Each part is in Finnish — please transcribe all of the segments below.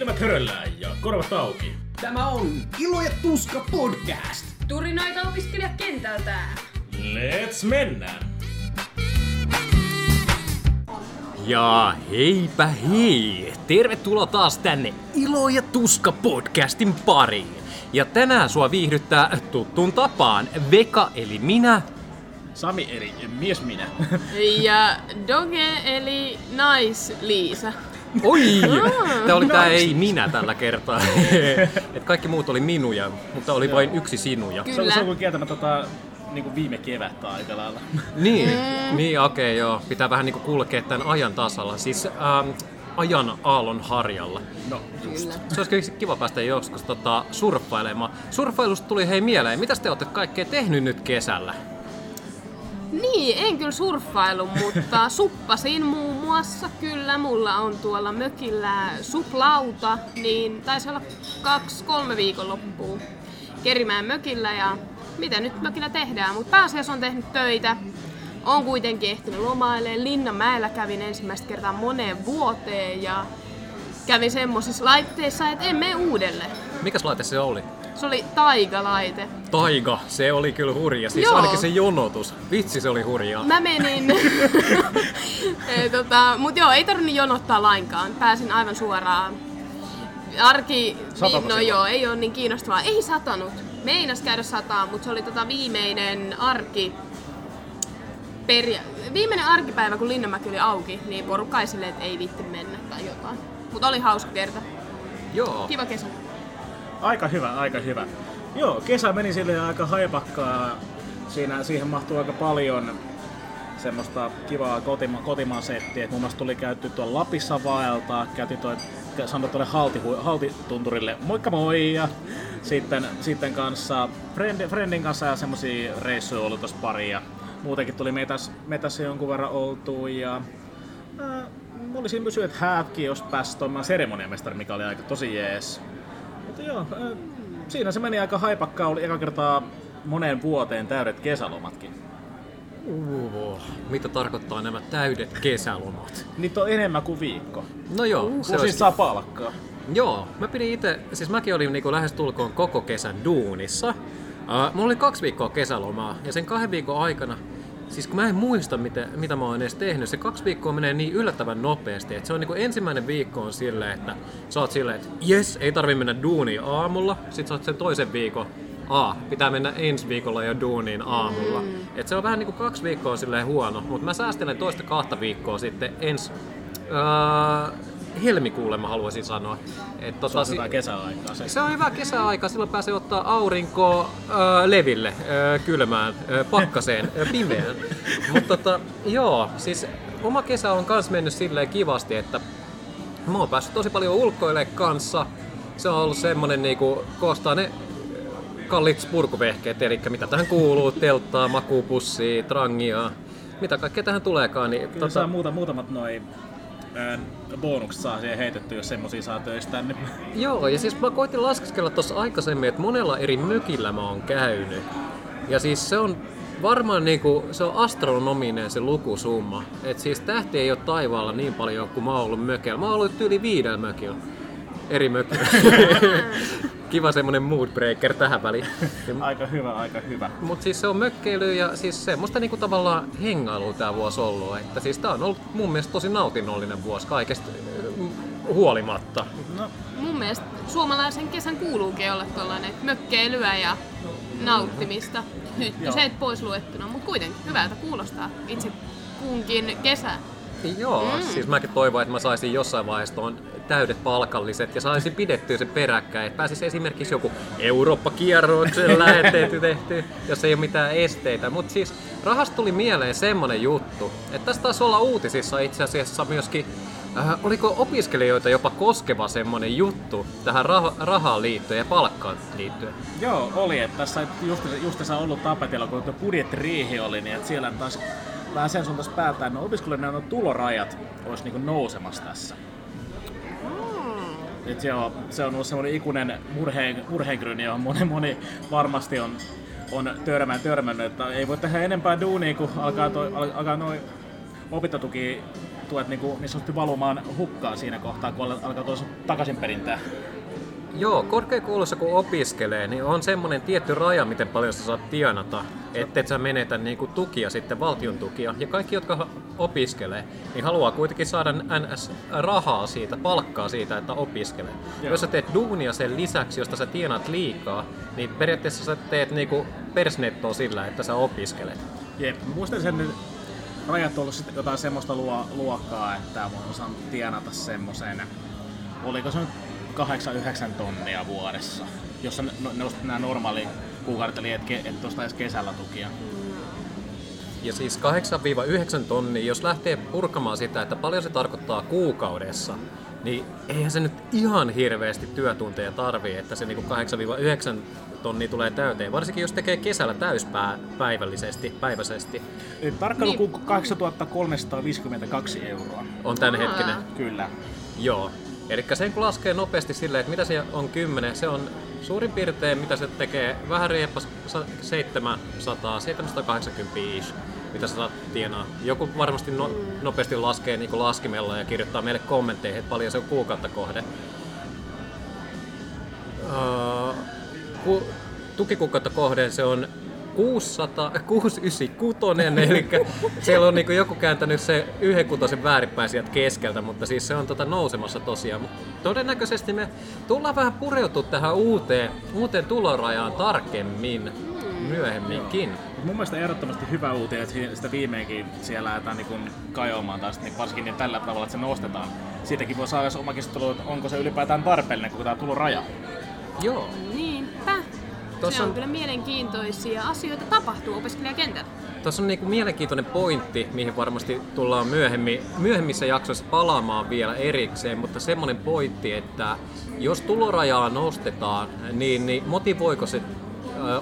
Silmät höröllään ja korvat auki. Tämä on Ilo ja Tuska podcast. Turinoita opiskelijakentältä. Let's mennään! Ja heipä hei! Tervetuloa taas tänne Ilo ja Tuska podcastin pariin. Ja tänään sua viihdyttää tuttuun tapaan Veka eli minä. Sami eli mies minä. Ja Doge eli nais-Liisa. Oi! Tää oli tää ei minä tällä kertaa. Et kaikki muut oli minuja, mutta oli vain yksi sinuja. Kyllä. Se on, se on kuin kieltämä tota, niin kuin viime kevättä aika lailla. Niin, niin okei okay, joo. Pitää vähän niinku kulkea tämän ajan tasalla. Siis ähm, ajan aallon harjalla. No, Kyllä. Se olisi kyllä kiva päästä joskus tota, surffailemaan. Surffailusta tuli hei mieleen, mitä te olette kaikkea tehnyt nyt kesällä? Niin, en kyllä surffailu, mutta suppasin muun muassa. Kyllä, mulla on tuolla mökillä suplauta, niin taisi olla kaksi-kolme viikonloppua Kerimään mökillä ja mitä nyt mökillä tehdään, mutta pääasiassa on tehnyt töitä. On kuitenkin ehtinyt lomailemaan. Linnanmäellä kävin ensimmäistä kertaa moneen vuoteen ja kävin semmoisissa laitteissa, että en mene uudelle. Mikäs laite se oli? Se oli taigalaite. Taiga, se oli kyllä hurja. Siis Joo. ainakin se jonotus. Vitsi, se oli hurjaa. Mä menin, Eh, tota, mut joo, ei tarvinnut jonottaa lainkaan. Pääsin aivan suoraan. Arki, Satako no silloin? joo, ei ole niin kiinnostavaa. Ei satanut. Meinas käydä sataa, mutta se oli tota viimeinen arki, peria- viimeinen arkipäivä, kun Linnanmäki oli auki, niin porukka ei silleen, että ei vitti mennä tai jotain. Mutta oli hauska kerta. Joo. Kiva kesä. Aika hyvä, aika hyvä. Joo, kesä meni sille aika haipakkaa. Siinä, siihen mahtuu aika paljon semmoista kivaa kotima, kotimaan settiä. Et Muun muassa tuli käyty tuolla Lapissa vaeltaa, käytiin toi, sanoi tuonne halti, haltitunturille moikka moi ja sitten, sitten kanssa friend, friendin kanssa ja semmosia reissuja ollut tossa pari ja muutenkin tuli metäs, metässä jonkun verran oltua ja mä olisin kysynyt, että häätkin, jos pääsi toimimaan seremoniamestari, mikä oli aika tosi jees. Mutta joo, siinä se meni aika haipakkaa, oli eka kertaa moneen vuoteen täydet kesälomatkin. Uh, mitä tarkoittaa nämä täydet kesälomat? Niitä on enemmän kuin viikko. No joo, se Kun siis saa palkkaa. Joo, mä pidin itse, siis mäkin olin niinku lähes tulkoon koko kesän duunissa. Uh, mulla oli kaksi viikkoa kesälomaa ja sen kahden viikon aikana, siis kun mä en muista mitä, mitä mä oon edes tehnyt, se kaksi viikkoa menee niin yllättävän nopeasti, että se on niinku ensimmäinen viikko on silleen, että sä oot silleen, että jes, ei tarvi mennä duuniin aamulla, sit sä oot sen toisen viikon, A, pitää mennä ensi viikolla jo duuniin aamulla. Mm. Et se on vähän niinku kaksi viikkoa silleen huono, mutta mä säästelen toista kahta viikkoa sitten ensi öö, helmikuulle mä haluaisin sanoa. Et Se tota, on si- hyvä kesäaikaa. Se. se on hyvä kesäaika, silloin pääsee ottaa aurinkoa ö, leville, ö, kylmään, ö, pakkaseen, ö, pimeään. Mutta tota, joo, siis oma kesä on kans mennyt silleen kivasti, että mä oon päässyt tosi paljon ulkoille kanssa. Se on ollut semmonen niinku, koostaa ne kalliit purkuvehkeet, eli mitä tähän kuuluu, telttaa, makuupussia, trangia, mitä kaikkea tähän tuleekaan. Niin, Kyllä saa muuta, muutamat noin bonukset saa siihen heitetty, jos semmosia saa töistä. Niin Joo, ja siis mä koitin laskeskella tuossa aikaisemmin, että monella eri mökillä mä oon käynyt. Ja siis se on varmaan niinku, se on astronominen se lukusumma. Et siis tähti ei ole taivaalla niin paljon kuin mä oon ollut mökillä. Mä oon ollut yli viidellä mökillä. Eri mökillä. Kiva semmonen mood breaker tähän väliin. aika hyvä, aika hyvä. Mutta siis se on mökkeily ja siis semmoista niinku tavallaan hengailua tää vuosi ollut. Että siis tää on ollut mun mielestä tosi nautinnollinen vuosi kaikesta äh, huolimatta. No, Mun mielestä suomalaisen kesän kuuluukin olla tuollainen mökkeilyä ja nauttimista. Hyttyset pois luettuna, mutta kuitenkin hyvältä kuulostaa itse kunkin kesä. Joo, mm. siis mäkin toivon, että mä saisin jossain vaiheessa tuon täydet palkalliset ja saisin pidettyä sen peräkkäin. Että pääsisi esimerkiksi joku Eurooppa-kierroksen lähetetty tehty, jos ei ole mitään esteitä. Mutta siis rahasta tuli mieleen semmonen juttu, että tässä taisi olla uutisissa itse asiassa myöskin Äh, oliko opiskelijoita jopa koskeva semmonen juttu tähän rah- rahaan liittyen ja palkkaan liittyen? joo, oli, että tässä just, just ollut tapetilla, kun tuo budjettiriihi oli, niin että siellä taas vähän sen suuntaisi päättää, että no opiskelijoiden on tulorajat olisi niin nousemassa tässä. Et joo, se on ollut semmoinen ikuinen murheen, murheenkryyni, johon moni, moni varmasti on, on törmännyt, törmännyt, että ei voi tehdä enempää duunia, kun alkaa, toi, al, alkaa noin opintotuki tuet niinku, niin sanotusti valumaan hukkaan siinä kohtaa, kun alkaa tuossa takaisin perintää. Joo, korkeakoulussa kun opiskelee, niin on semmoinen tietty raja, miten paljon sä saat tienata, ettei sä menetä niinku tukia sitten, valtion tukia. Ja kaikki, jotka opiskelee, niin haluaa kuitenkin saada NS-rahaa siitä, palkkaa siitä, että opiskelee. Joo. Jos sä teet duunia sen lisäksi, josta sä tienat liikaa, niin periaatteessa sä teet niinku persnettoa sillä, että sä opiskelet. Jep, muistan sen rajat ollut sitten jotain semmoista luokkaa, että mä osaan tienata semmoisen, oliko se nyt 8-9 tonnia vuodessa, jossa ne, ne nämä normaali kuukaudet, eli et, et tuosta edes kesällä tukia. Ja siis 8-9 tonnia, jos lähtee purkamaan sitä, että paljon se tarkoittaa kuukaudessa, niin eihän se nyt ihan hirveästi työtunteja tarvii, että se niinku 8-9 tonnia tulee täyteen, varsinkin jos tekee kesällä täyspäivällisesti, päiväisesti. Tarkkailu niin. 8352 euroa. On tämänhetkinen. Kyllä. Joo. Eli sen kun laskee nopeasti silleen, että mitä se on 10, se on suurin piirtein mitä se tekee, vähän rieppas 700, 780 ish, mitä sä saat tienaa. Joku varmasti no, nopeasti laskee niin laskimella ja kirjoittaa meille kommentteihin, että paljon se on kuukautta kohde. Uh, ku, tukikuukautta kohden se on 600, 696, eli siellä on niinku joku kääntänyt se yhden kutosen väärinpäin sieltä keskeltä, mutta siis se on tota nousemassa tosiaan. Todennäköisesti me tullaan vähän pureutua tähän uuteen, uuteen tulorajaan tarkemmin myöhemminkin. Joo. Mun mielestä ehdottomasti hyvä uutinen, että sitä viimeinkin siellä lähdetään niin kajoamaan taas, niin varsinkin niin tällä tavalla, että se nostetaan. Siitäkin voi saada oma keskustelu, että onko se ylipäätään tarpeellinen koko tämä tuloraja. Joo. Niinpä. Tuossa se on, on kyllä mielenkiintoisia asioita tapahtuu opiskelijakentällä. Tuossa on niinku mielenkiintoinen pointti, mihin varmasti tullaan myöhemmin, myöhemmissä jaksoissa palaamaan vielä erikseen, mutta semmoinen pointti, että jos tulorajaa nostetaan, niin, niin motivoiko se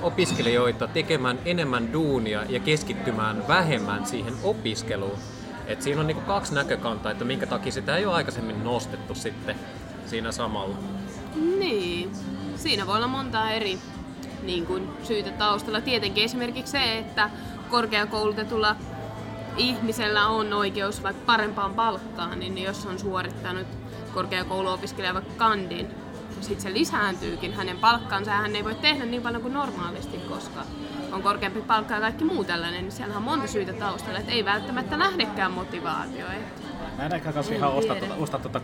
opiskelijoita tekemään enemmän duunia ja keskittymään vähemmän siihen opiskeluun? Et siinä on niinku kaksi näkökantaa, että minkä takia sitä ei ole aikaisemmin nostettu sitten siinä samalla. Niin, siinä voi olla monta eri niin kuin, syytä taustalla. Tietenkin esimerkiksi se, että korkeakoulutetulla ihmisellä on oikeus vaikka parempaan palkkaan, niin jos on suorittanut korkeakouluopiskelija vaikka kandin, sitten se lisääntyykin hänen palkkaansa ja hän ei voi tehdä niin paljon kuin normaalisti, koska on korkeampi palkka ja kaikki muu tällainen, niin siellä on monta syytä taustalla, että ei välttämättä nähdäkään motivaatio. Mä en ehkä ihan ostaa tuota, osta tuota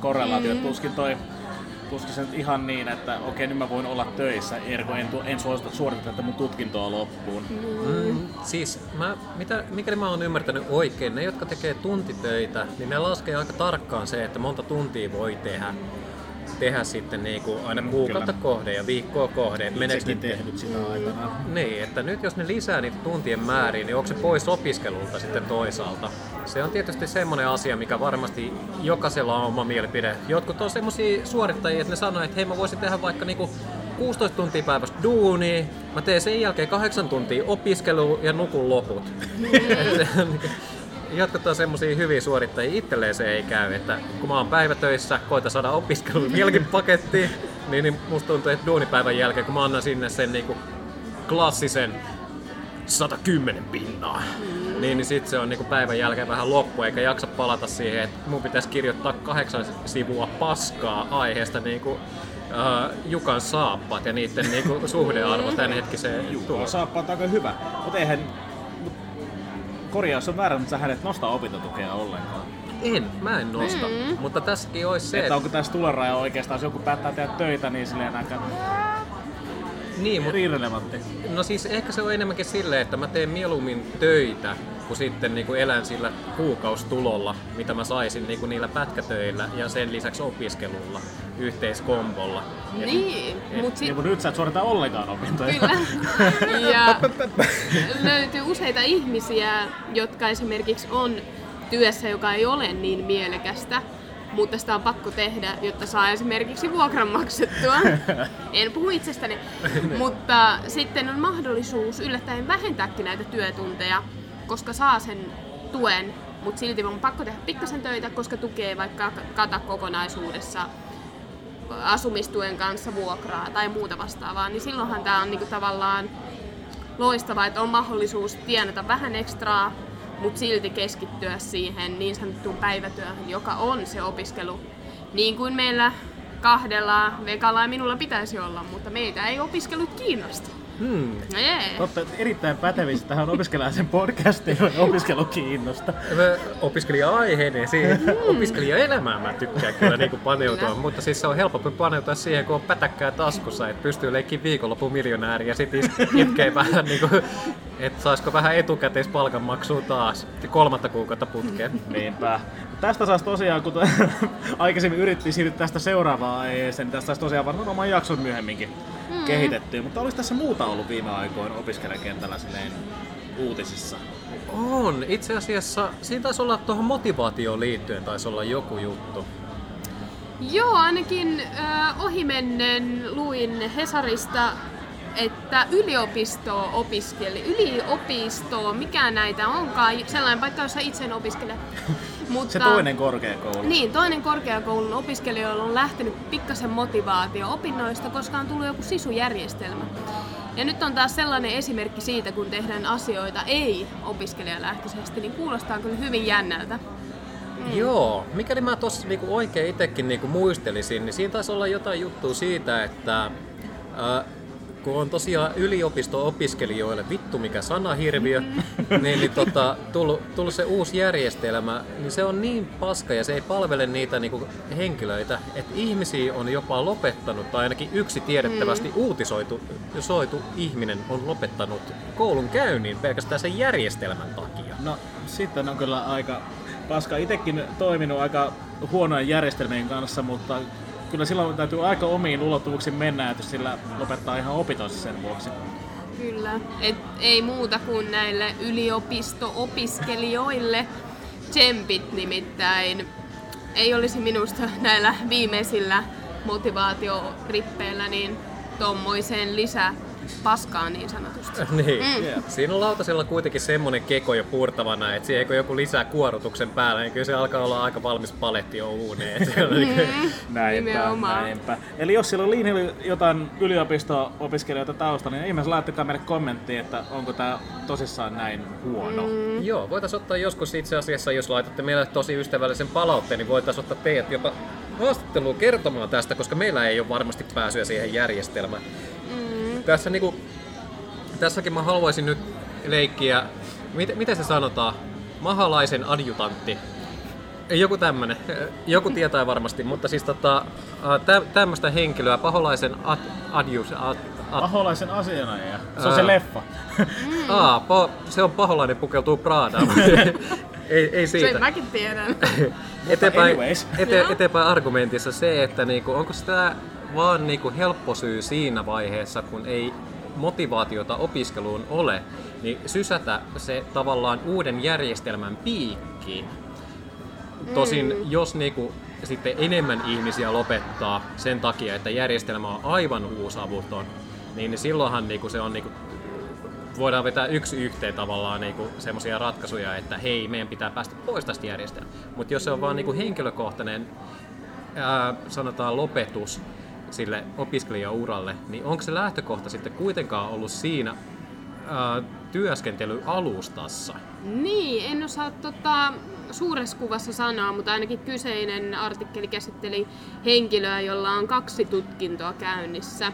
korrelaatiota, mm. tuskin toi tuskin se ihan niin, että okei, okay, nyt mä voin olla töissä, ergo en, en suosita suorittaa tätä mun tutkintoa loppuun. Mm, siis, mä, mitä, mikäli mä oon ymmärtänyt oikein, ne jotka tekee tuntitöitä, niin ne laskee aika tarkkaan se, että monta tuntia voi tehdä tehdä sitten niin kuin aina kuukautta kohde ja viikkoa kohde. Meneekö tehnyt sitä aikana. Niin, että nyt jos ne lisää niitä tuntien määriä, niin onko se pois opiskelulta sitten toisaalta? Se on tietysti semmoinen asia, mikä varmasti jokaisella on oma mielipide. Jotkut on semmoisia suorittajia, että ne sanoo, että hei mä voisin tehdä vaikka niinku 16 tuntia päivästä duunia, mä teen sen jälkeen 8 tuntia opiskelua ja nukun loput. jotkut on semmosia hyviä suorittajia, itselleen se ei käy, että kun mä oon päivätöissä, koita saada opiskelun vieläkin pakettiin, niin, niin musta tuntuu, että duunipäivän jälkeen, kun mä annan sinne sen niinku klassisen 110 pinnaa, mm. niin, niin sit se on niinku päivän jälkeen vähän loppu, eikä jaksa palata siihen, että mun pitäisi kirjoittaa kahdeksan sivua paskaa aiheesta niinku uh, Jukan saappaat ja niiden niinku suhdearvo tämän hetkiseen. Jukan saappaat on aika hyvä, mutta eihän korjaus on väärä, mutta sä hänet nostaa opintotukea ollenkaan. En, mä en nosta. Mm. Mutta tässäkin olisi se, että... onko tässä tuloraja oikeastaan, jos joku päättää tehdä töitä, niin silleen aika niin, mutta, irrelevantti. No siis ehkä se on enemmänkin silleen, että mä teen mieluummin töitä, kuin sitten niin kuin elän sillä kuukaustulolla, mitä mä saisin niin kuin niillä pätkätöillä ja sen lisäksi opiskelulla yhteiskombolla. Niin, mutta si- niin, nyt sä et suorita ollenkaan opintoja. Kyllä. ja löytyy useita ihmisiä, jotka esimerkiksi on työssä, joka ei ole niin mielekästä, mutta sitä on pakko tehdä, jotta saa esimerkiksi vuokran maksettua. en puhu itsestäni. mutta sitten on mahdollisuus yllättäen vähentääkin näitä työtunteja, koska saa sen tuen, mutta silti on pakko tehdä pikkasen töitä, koska tukee vaikka kata kokonaisuudessa asumistuen kanssa vuokraa tai muuta vastaavaa, niin silloinhan tämä on niinku tavallaan loistavaa, että on mahdollisuus tienata vähän ekstraa, mutta silti keskittyä siihen niin sanottuun päivätyöhön, joka on se opiskelu. Niin kuin meillä kahdella Vekalla ja minulla pitäisi olla, mutta meitä ei opiskelut kiinnosta. Hmm. Jee. Totta, erittäin pätevistä tähän opiskelijaisen podcastiin on opiskelu kiinnosta. Mä Opiskelija-aiheinen siihen, opiskelijaelämään mä tykkään kyllä niin kuin paneutua, Kyllä. mutta siis se on helpompi paneutua siihen, kun on pätäkkää taskussa, että pystyy leikkiin viikonlopun miljonääri ja sitten itkee vähän niin kuin, että saisiko vähän etukäteis palkanmaksua taas kolmatta kuukautta putkeen. Niinpä. Tästä saisi tosiaan, kun aikaisemmin yritettiin siirtyä tästä seuraavaan aiheeseen, niin tästä saisi tosiaan varmaan oman jakson myöhemminkin mm. kehitettyä. Mutta olisi tässä muuta ollut viime aikoina opiskelijakentällä silleen uutisissa? On, itse asiassa siinä taisi olla tuohon motivaatioon liittyen taisi olla joku juttu. Joo, ainakin äh, ohimennen luin Hesarista, että yliopisto opiskeli, yliopisto, mikä näitä onkaan, sellainen paikka, jossa itse en opiskele. Mutta, Se toinen korkeakoulu. Niin, toinen korkeakoulun opiskelijoilla on lähtenyt pikkasen motivaatio opinnoista, koska on tullut joku sisujärjestelmä. Ja nyt on taas sellainen esimerkki siitä, kun tehdään asioita ei opiskelijalähtöisesti, niin kuulostaa kyllä hyvin jännältä. Mm. Joo, mikäli mä tuossa niinku oikein itsekin niinku muistelisin, niin siinä taisi olla jotain juttua siitä, että äh, kun on tosiaan yliopisto-opiskelijoille vittu mikä sanahirviö, niin, niin tota, tullut, tullut se uusi järjestelmä, niin se on niin paska ja se ei palvele niitä niinku henkilöitä, että ihmisiä on jopa lopettanut, tai ainakin yksi tiedettävästi mm. uutisoitu soitu ihminen on lopettanut koulun käynnin pelkästään sen järjestelmän takia. No sitten on kyllä aika paska. Itekin toiminut aika huonojen järjestelmien kanssa, mutta kyllä silloin täytyy aika omiin ulottuvuuksiin mennä, että sillä lopettaa ihan opintonsa sen vuoksi. Kyllä. Et ei muuta kuin näille yliopisto-opiskelijoille tsempit nimittäin. Ei olisi minusta näillä viimeisillä motivaatiorippeillä niin tommoiseen lisää paskaa niin sanotusti. Niin. Mm. Yeah. Siinä on lautasella kuitenkin semmonen keko jo purtavana, että siihen kun joku lisää kuorutuksen päälle, niin kyllä se alkaa olla aika valmis paletti jo uuneen. on niinku- Näinpä, Nimenomaan. näinpä. Eli jos siellä on linjalla jotain yliopisto-opiskelijoita taustalla, niin ihmeessä laittakaa meille kommenttia, että onko tämä tosissaan näin huono. Mm. Joo, voitaisiin ottaa joskus itse asiassa, jos laitatte meille tosi ystävällisen palautteen, niin voitaisiin ottaa teidät jopa haastatteluun kertomaan tästä, koska meillä ei ole varmasti pääsyä siihen järjestelmään. Mm. Tässä niinku, tässäkin mä haluaisin nyt leikkiä, miten, miten se sanotaan, mahalaisen adjutantti. Joku tämmönen, joku tietää varmasti, mutta siis tota, tä, tämmöistä henkilöä, paholaisen ad, adjus, ad, ad, Paholaisen asianajaja. Se on Ää. se leffa. Aa, po, se on paholainen pukeutuu Pradaan. ei, ei Sen siitä. mäkin tiedän. Eteenpäin, ete, eteenpäin argumentissa se, että niinku, onko sitä vaan niinku helppo syy siinä vaiheessa, kun ei motivaatiota opiskeluun ole, niin sysätä se tavallaan uuden järjestelmän piikkiin. Tosin jos niinku sitten enemmän ihmisiä lopettaa sen takia, että järjestelmä on aivan uusavuton, niin silloinhan niinku se on niinku voidaan vetää yksi yhteen tavallaan niinku semmoisia ratkaisuja, että hei, meidän pitää päästä pois tästä järjestelmästä. Mutta jos se on vaan niinku henkilökohtainen, ää, sanotaan lopetus sille opiskelijauralle, niin onko se lähtökohta sitten kuitenkaan ollut siinä ää, työskentelyalustassa? Niin, en osaa tota, suuressa kuvassa sanoa, mutta ainakin kyseinen artikkeli käsitteli henkilöä, jolla on kaksi tutkintoa käynnissä.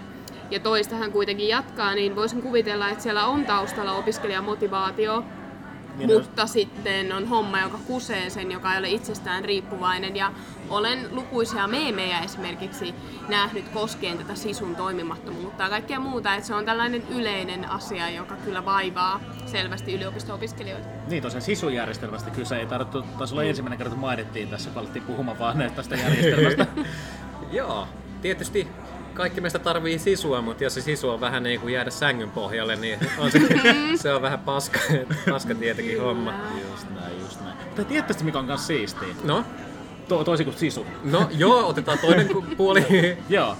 Ja toista hän kuitenkin jatkaa, niin voisin kuvitella, että siellä on taustalla opiskelijamotivaatio, On. mutta sitten on homma, joka kusee sen, joka ei ole itsestään riippuvainen. Ja olen lukuisia meemejä esimerkiksi nähnyt koskien tätä sisun toimimattomuutta ja kaikkea muuta. Että se on tällainen yleinen asia, joka kyllä vaivaa selvästi yliopisto-opiskelijoita. Niin tosiaan sisujärjestelmästä kyse ei tarvittu, taisi olla ensimmäinen kerta, kun mainittiin tässä, kun alettiin puhumaan vaan tästä järjestelmästä. Joo, tietysti kaikki meistä tarvii sisua, mutta jos se sisu on vähän niin kuin jäädä sängyn pohjalle, niin on se, se on vähän paska, paska tietenkin homma. just näin, just näin. Mutta tiedättekö mikä on kans siistiä? No, To- toisin kuin sisu. no joo, otetaan toinen puoli. Joo.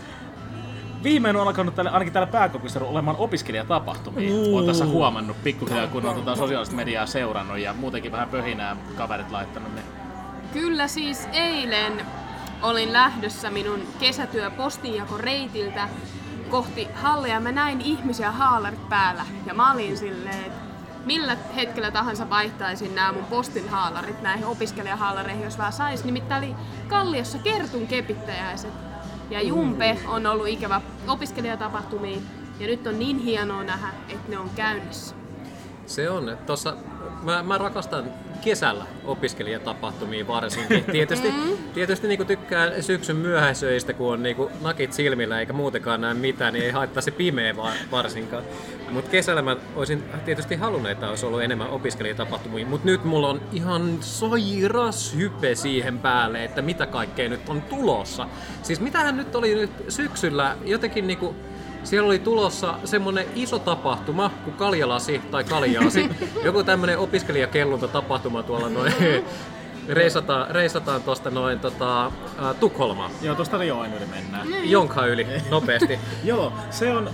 Viimein on alkanut täällä, ainakin täällä pääkaupunkiseudulla olemaan opiskelijatapahtumia. Uu. Olen tässä huomannut pikkuhiljaa, kun on tota sosiaalista mediaa seurannut ja muutenkin vähän pöhinää kaverit laittanut. Niin. Kyllä siis eilen olin lähdössä minun kesätyö postinjakoreitiltä kohti hallia ja mä näin ihmisiä haalarit päällä. Ja mä olin silleen, että millä hetkellä tahansa vaihtaisin nämä mun postin haalarit näihin opiskelijahaalareihin, jos vähän sais. Nimittäin oli Kalliossa Kertun kepittäjäiset. Ja Jumpe on ollut ikävä opiskelijatapahtumiin. Ja nyt on niin hienoa nähdä, että ne on käynnissä. Se on. Tossa, mä, mä rakastan kesällä opiskelijatapahtumia varsinkin. Tietysti, tietysti niin tykkään syksyn myöhäisöistä, kun on niin nakit silmillä eikä muutenkaan näe mitään, niin ei haittaa se pimeä va- varsinkaan. Mutta kesällä mä olisin tietysti halunnut, että olisi ollut enemmän opiskelijatapahtumia, mutta nyt mulla on ihan sairas hype siihen päälle, että mitä kaikkea nyt on tulossa. Siis mitähän nyt oli nyt syksyllä jotenkin niinku siellä oli tulossa semmonen iso tapahtuma kuin Kaljalasi tai Kaljaasi. Joku tämmönen opiskelijakellunta tapahtuma tuolla noin. Reisataan, reisataan tuosta noin tota, ä, Tukholmaan. Joo, tuosta Rioen yli mennään. Jonka yli, nopeasti. Joo, se on...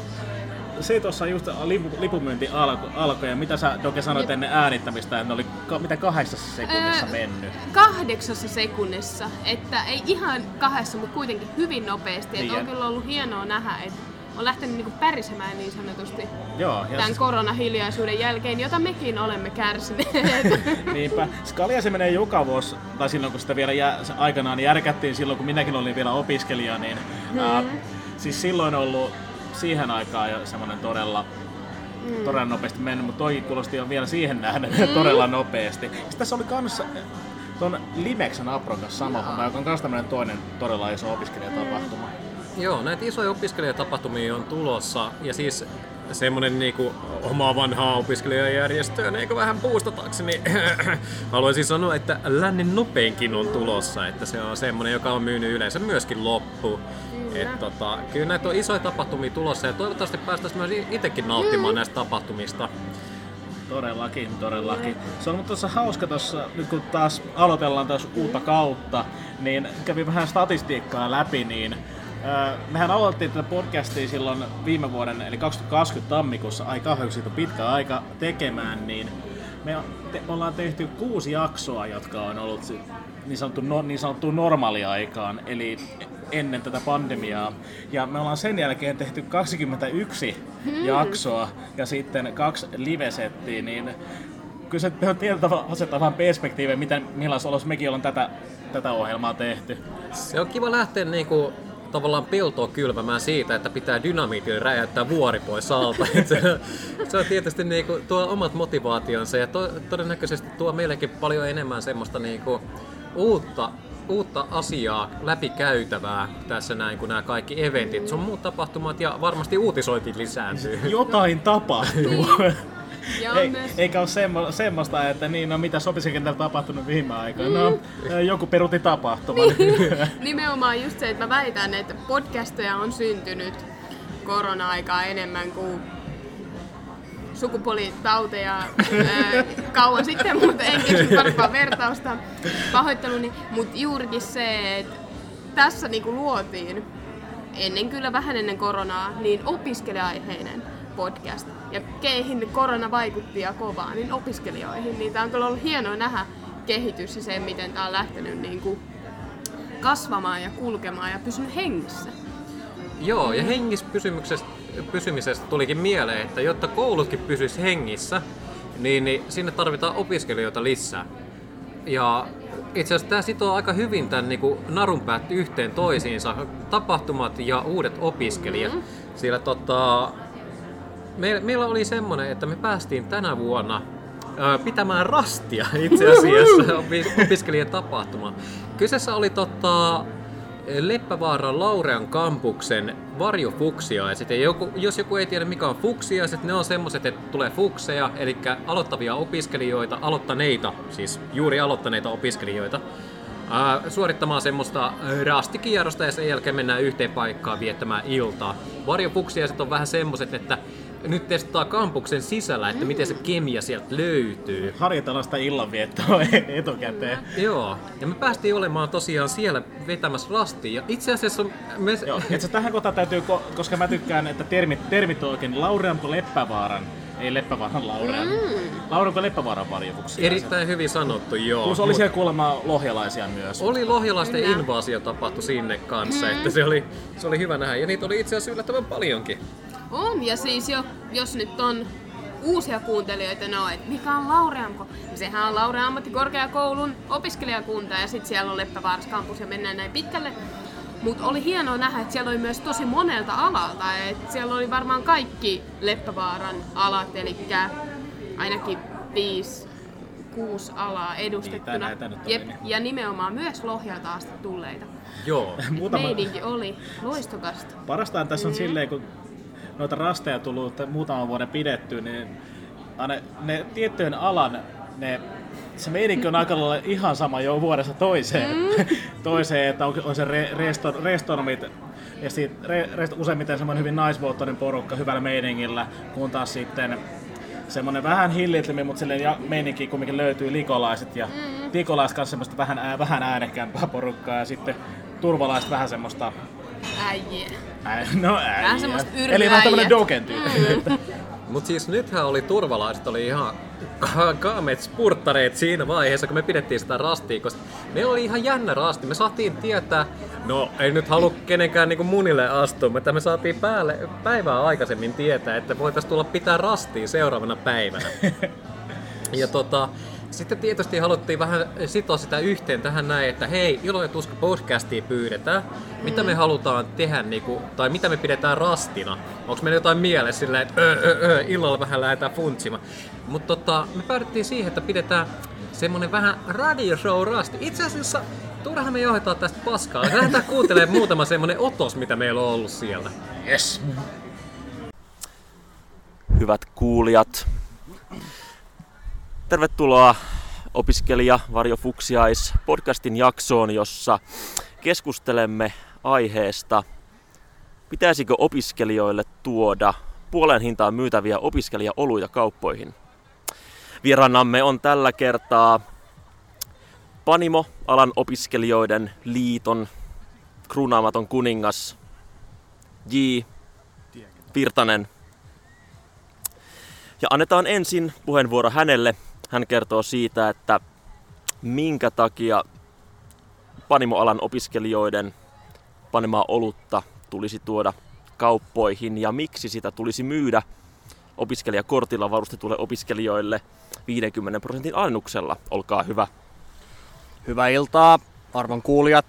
Se tuossa just lipu, lipumyynti alkoi, alko, ja mitä sä Doke sanoit ennen äänittämistä, että ne oli ka, mitä kahdessa sekunnissa Ää, mennyt. Kahdeksassa sekunnissa, että ei ihan kahdessa, mutta kuitenkin hyvin nopeasti. Niin, Että on kyllä ollut hienoa nähdä, että on lähtenyt niinku pärisemään niin sanotusti Joo, ja tämän siis- koronahiljaisuuden jälkeen, jota mekin olemme kärsineet. Niinpä. Skalia se menee joka vuosi, tai silloin kun sitä vielä jä, aikanaan järkättiin, silloin kun minäkin olin vielä opiskelija, niin Mm. ää, siis silloin on ollut siihen aikaan jo semmoinen todella Mm. todella nopeasti mennyt, mutta toi kuulosti jo vielä siihen nähden todella nopeasti. Sitten tässä oli kanssa tuon Limexan Apron kanssa sama homma, joka on myös tämmöinen toinen todella iso opiskelijatapahtuma. Joo, näitä isoja opiskelijatapahtumia on tulossa ja siis semmonen niinku oma vanhaa opiskelijajärjestöä niinku vähän puustatakseni haluaisin sanoa, että lännen nopeinkin on tulossa, että se on semmonen, joka on myynyt yleensä myöskin loppu. Et tota, kyllä näitä on isoja tapahtumia tulossa ja toivottavasti päästäisiin myös itsekin nauttimaan näistä tapahtumista. Todellakin, todellakin. Se on mutta tuossa hauska tuossa, nyt kun taas aloitellaan taas uutta kautta, niin kävin vähän statistiikkaa läpi, niin mehän aloitettiin tätä podcastia silloin viime vuoden, eli 2020 tammikuussa, aika kauhean siitä on pitkä aika tekemään, niin me te, ollaan tehty kuusi jaksoa, jotka on ollut niin, sanottu, no, niin sanottuun normaaliaikaan, eli ennen tätä pandemiaa. Ja me ollaan sen jälkeen tehty 21 jaksoa ja sitten kaksi live-settiä, niin kyllä se tietyllä tavalla asettaa vähän perspektiivejä, miten, millaisessa olossa mekin ollaan tätä, tätä ohjelmaa tehty. Se on kiva lähteä niinku tavallaan peltoa kylvämään siitä, että pitää dynamiitilla räjäyttää vuori pois alta. Se, se on tietysti niinku, tuo omat motivaationsa ja to, todennäköisesti tuo meillekin paljon enemmän semmoista niinku uutta, uutta asiaa läpikäytävää tässä näin, kun nämä kaikki eventit, sun muut tapahtumat ja varmasti uutisointi lisääntyy. Jotain tapahtuu. Ja on Ei, myös- eikä ole semmo, semmoista, että niin, no mitä sopisenkentällä tapahtunut viime aikoina. No, joku peruti tapahtuma. Nimenomaan just se, että mä väitän, että podcasteja on syntynyt korona-aikaa enemmän kuin sukupuolitauteja ää, kauan sitten, mutta en keksi parempaa vertausta pahoitteluni. Mutta juurikin se, että tässä niinku luotiin ennen kyllä vähän ennen koronaa, niin opiskelija-aiheinen podcast. Ja keihin korona vaikutti ja kovaa, niin opiskelijoihin. Niin tää on kyllä ollut hienoa nähdä kehitys ja se, miten tää on lähtenyt niinku kasvamaan ja kulkemaan ja pysynyt hengissä. Joo, ja hengissä pysymisestä, pysymisestä tulikin mieleen, että jotta koulutkin pysyis hengissä, niin, niin sinne tarvitaan opiskelijoita lisää. Ja itse asiassa tämä sitoo aika hyvin tämän niin narun päät yhteen toisiinsa, tapahtumat ja uudet opiskelijat. Mm-hmm. Sillä tota, me, meillä oli semmoinen, että me päästiin tänä vuonna pitämään rastia itse asiassa opi- opiskelijatapahtuma. Kyseessä oli tota, Leppävaaran Laurean kampuksen varjofuksiaiset. Ja joku, jos joku ei tiedä mikä on fuksiaiset, ne on semmoset, että tulee fukseja, eli aloittavia opiskelijoita, aloittaneita, siis juuri aloittaneita opiskelijoita, ää, suorittamaan semmoista rastikierrosta ja sen jälkeen mennään yhteen paikkaan viettämään iltaa. Varjofuksiaiset on vähän semmoset, että nyt testaa kampuksen sisällä, että miten se kemia sieltä löytyy. Harjoitellaan sitä illanviettoa etukäteen. Joo, ja me päästiin olemaan tosiaan siellä vetämässä rastia. Ja itse asiassa me... Joo, itse tähän kohtaan täytyy, ko- koska mä tykkään, että termit, termit on oikein Laureanko Leppävaaran, ei Leppävaaran Laurean. Mm. Laureanko Leppävaaran varjovuksia. Erittäin hyvin sanottu, joo. Plus oli Mut siellä kuulemma lohjalaisia myös. oli lohjalaisten Kyllä. invaasio tapahtui sinne kanssa, että se oli, se oli hyvä nähdä. Ja niitä oli itse asiassa yllättävän paljonkin. On, ja siis jo, jos nyt on uusia kuuntelijoita, no, että mikä on Laureamko? Ja sehän on Laurean ammattikorkeakoulun opiskelijakunta ja sitten siellä on Leppävaaras kampus ja mennään näin pitkälle. Mutta oli hienoa nähdä, että siellä oli myös tosi monelta alalta. Et siellä oli varmaan kaikki Leppävaaran alat, eli ainakin viisi, kuusi alaa edustettuna. Niin, Jep, niin. ja nimenomaan myös Lohjalta asti tulleita. Joo. Muutama, Meidinki oli loistokasta. Parastaan tässä on silleen, kun noita rasteja tullut muutaman vuoden pidetty, niin aina ne tiettyjen alan, ne, se meininki on aika lailla ihan sama jo vuodesta toiseen. Mm. toiseen, että on, on se re, restor, restormit, ja sitten re, rest, useimmiten semmoinen hyvin naisvoittoinen porukka hyvällä meiningillä, kun taas sitten semmoinen vähän hillitlimmin, mutta silleen ja meininki kumminkin löytyy likolaiset ja mm. likolaiset kanssa semmoista vähän, ää, vähän äänekkäämpää porukkaa ja sitten turvalaiset vähän semmoista Äijä. Ää, no äijä. Vähän semmoista Eli vähän tämmönen yrjäijät. doken tyyppi. Mm. Mutta siis nythän oli turvalaiset, oli ihan ka- kaameet spurttareet siinä vaiheessa, kun me pidettiin sitä rastia, koska meillä oli ihan jännä rasti. Me saatiin tietää, no ei nyt halua kenenkään niinku munille astua, mutta me saatiin päälle, päivää aikaisemmin tietää, että voitaisiin tulla pitää rastia seuraavana päivänä. Ja tota, sitten tietysti haluttiin vähän sitoa sitä yhteen tähän näin, että hei, Ilo ja Tuska podcastia pyydetään. Mitä me halutaan tehdä, niinku, tai mitä me pidetään rastina? Onko meillä jotain mielessä sillä, että öö, öö, öö, illalla vähän lähdetään funtsimaan? Mutta tota, me päädyttiin siihen, että pidetään semmonen vähän radioshow rasti. Itse asiassa turhaan me johdetaan tästä paskaa. Lähdetään kuuntelemaan muutama semmonen otos, mitä meillä on ollut siellä. Yes. hyvät kuulijat. Tervetuloa opiskelija Varjo Fuksiais podcastin jaksoon, jossa keskustelemme aiheesta, pitäisikö opiskelijoille tuoda puolen hintaan myytäviä opiskelijaoluja kauppoihin. Vieraanamme on tällä kertaa Panimo, alan opiskelijoiden liiton kruunaamaton kuningas J. Virtanen ja annetaan ensin puheenvuoro hänelle. Hän kertoo siitä, että minkä takia panimoalan opiskelijoiden panemaa olutta tulisi tuoda kauppoihin ja miksi sitä tulisi myydä opiskelijakortilla varustetulle opiskelijoille 50 prosentin alennuksella. Olkaa hyvä. Hyvää iltaa, arvon kuulijat.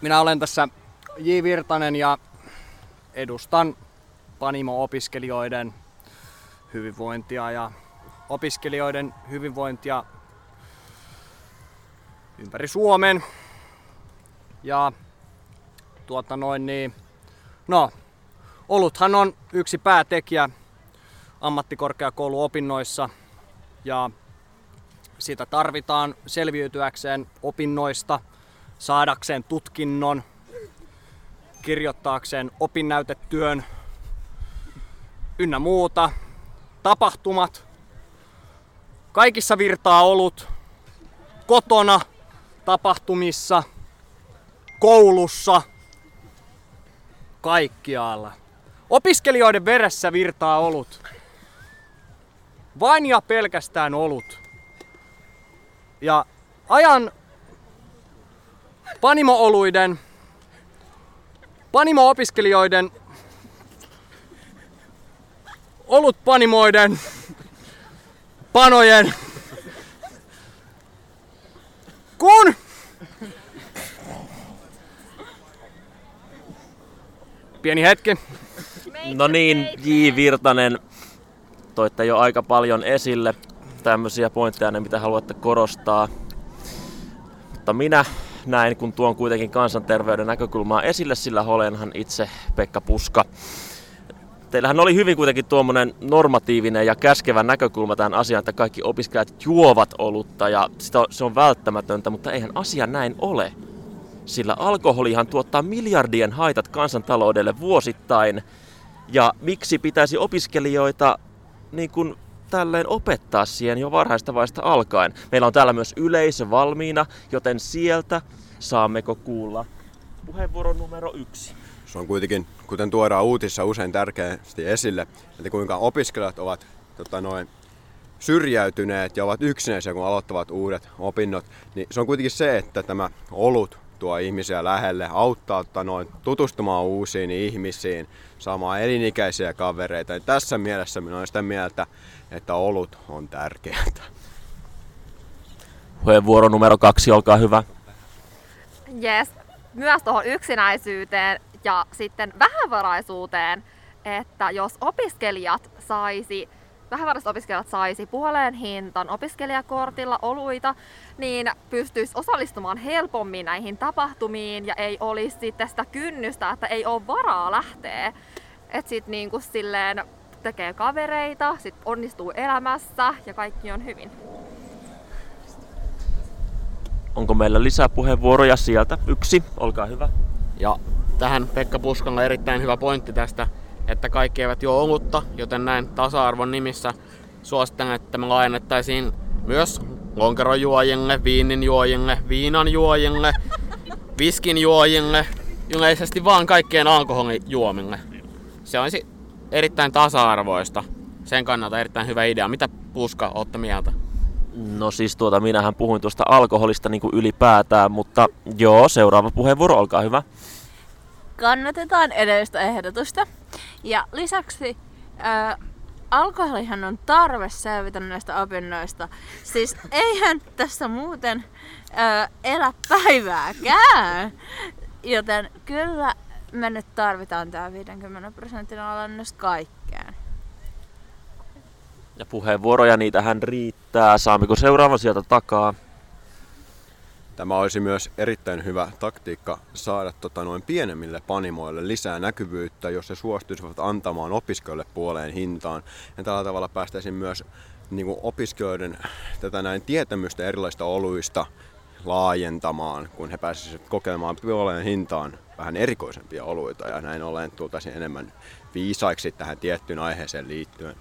Minä olen tässä J. Virtanen ja edustan Panimo-opiskelijoiden hyvinvointia ja opiskelijoiden hyvinvointia ympäri Suomen. Ja tuota noin niin, no, oluthan on yksi päätekijä ammattikorkeakouluopinnoissa ja sitä tarvitaan selviytyäkseen opinnoista, saadakseen tutkinnon, kirjoittaakseen opinnäytetyön ynnä muuta. Tapahtumat, kaikissa virtaa olut, kotona, tapahtumissa, koulussa, kaikkialla. Opiskelijoiden veressä virtaa olut. Vain ja pelkästään olut. Ja ajan panimo-oluiden, panimo-opiskelijoiden, olutpanimoiden, panojen, kun Pieni hetki. No niin, J. Virtanen, toitte jo aika paljon esille tämmöisiä pointteja, ne mitä haluatte korostaa. Mutta minä näin, kun tuon kuitenkin kansanterveyden näkökulmaa esille, sillä olenhan itse Pekka Puska. Teillähän oli hyvin kuitenkin tuommoinen normatiivinen ja käskevä näkökulma tähän asiaan, että kaikki opiskelijat juovat olutta ja sitä, se on välttämätöntä, mutta eihän asia näin ole. Sillä alkoholihan tuottaa miljardien haitat kansantaloudelle vuosittain. Ja miksi pitäisi opiskelijoita niin kuin tälleen opettaa siihen jo varhaista vaiheesta alkaen? Meillä on täällä myös yleisö valmiina, joten sieltä saammeko kuulla puheenvuoro numero yksi. Se on kuitenkin, kuten tuodaan uutissa usein tärkeästi esille, että kuinka opiskelijat ovat tota noin, syrjäytyneet ja ovat yksinäisiä, kun aloittavat uudet opinnot, niin se on kuitenkin se, että tämä olut tuo ihmisiä lähelle, auttaa että noin, tutustumaan uusiin ihmisiin, saamaan elinikäisiä kavereita. Ja tässä mielessä minä olen sitä mieltä, että olut on tärkeää. Puheenvuoro numero kaksi, olkaa hyvä. Yes. Myös tuohon yksinäisyyteen ja sitten vähävaraisuuteen, että jos opiskelijat saisi vähävaraiset opiskelijat saisi puoleen hintan opiskelijakortilla oluita, niin pystyisi osallistumaan helpommin näihin tapahtumiin ja ei olisi sitten sitä kynnystä, että ei ole varaa lähteä. Että sitten niinku silleen tekee kavereita, sit onnistuu elämässä ja kaikki on hyvin. Onko meillä lisää puheenvuoroja sieltä? Yksi, olkaa hyvä. Ja tähän Pekka Puskalla erittäin hyvä pointti tästä, että kaikki eivät juo olutta, joten näin tasa-arvon nimissä suosittelen, että me laajennettaisiin myös lonkerojuojille, viinin juojille, viinan juojille, viskin juojille, yleisesti vaan kaikkien alkoholijuomille. Se olisi erittäin tasa-arvoista. Sen kannalta erittäin hyvä idea. Mitä Puska, olette mieltä? No siis tuota, minähän puhuin tuosta alkoholista niin kuin ylipäätään, mutta joo, seuraava puheenvuoro, olkaa hyvä. Kannatetaan edellistä ehdotusta. Ja lisäksi ää, alkoholihan on tarve selvitä näistä opinnoista. Siis eihän tässä muuten ää, elä päivääkään. Joten kyllä me nyt tarvitaan tämä 50 prosentin alennus kaikkeen. Ja puheenvuoroja, niitähän riittää. Saammeko seuraavan sieltä takaa? Tämä olisi myös erittäin hyvä taktiikka saada tota, noin pienemmille panimoille lisää näkyvyyttä, jos he suostuisivat antamaan opiskelijoille puoleen hintaan. Ja tällä tavalla päästäisiin myös niin kuin opiskelijoiden tätä näin tietämystä erilaisista oluista laajentamaan, kun he pääsisivät kokeilemaan puoleen hintaan vähän erikoisempia oluita ja näin ollen tultaisiin enemmän viisaiksi tähän tiettyyn aiheeseen liittyen.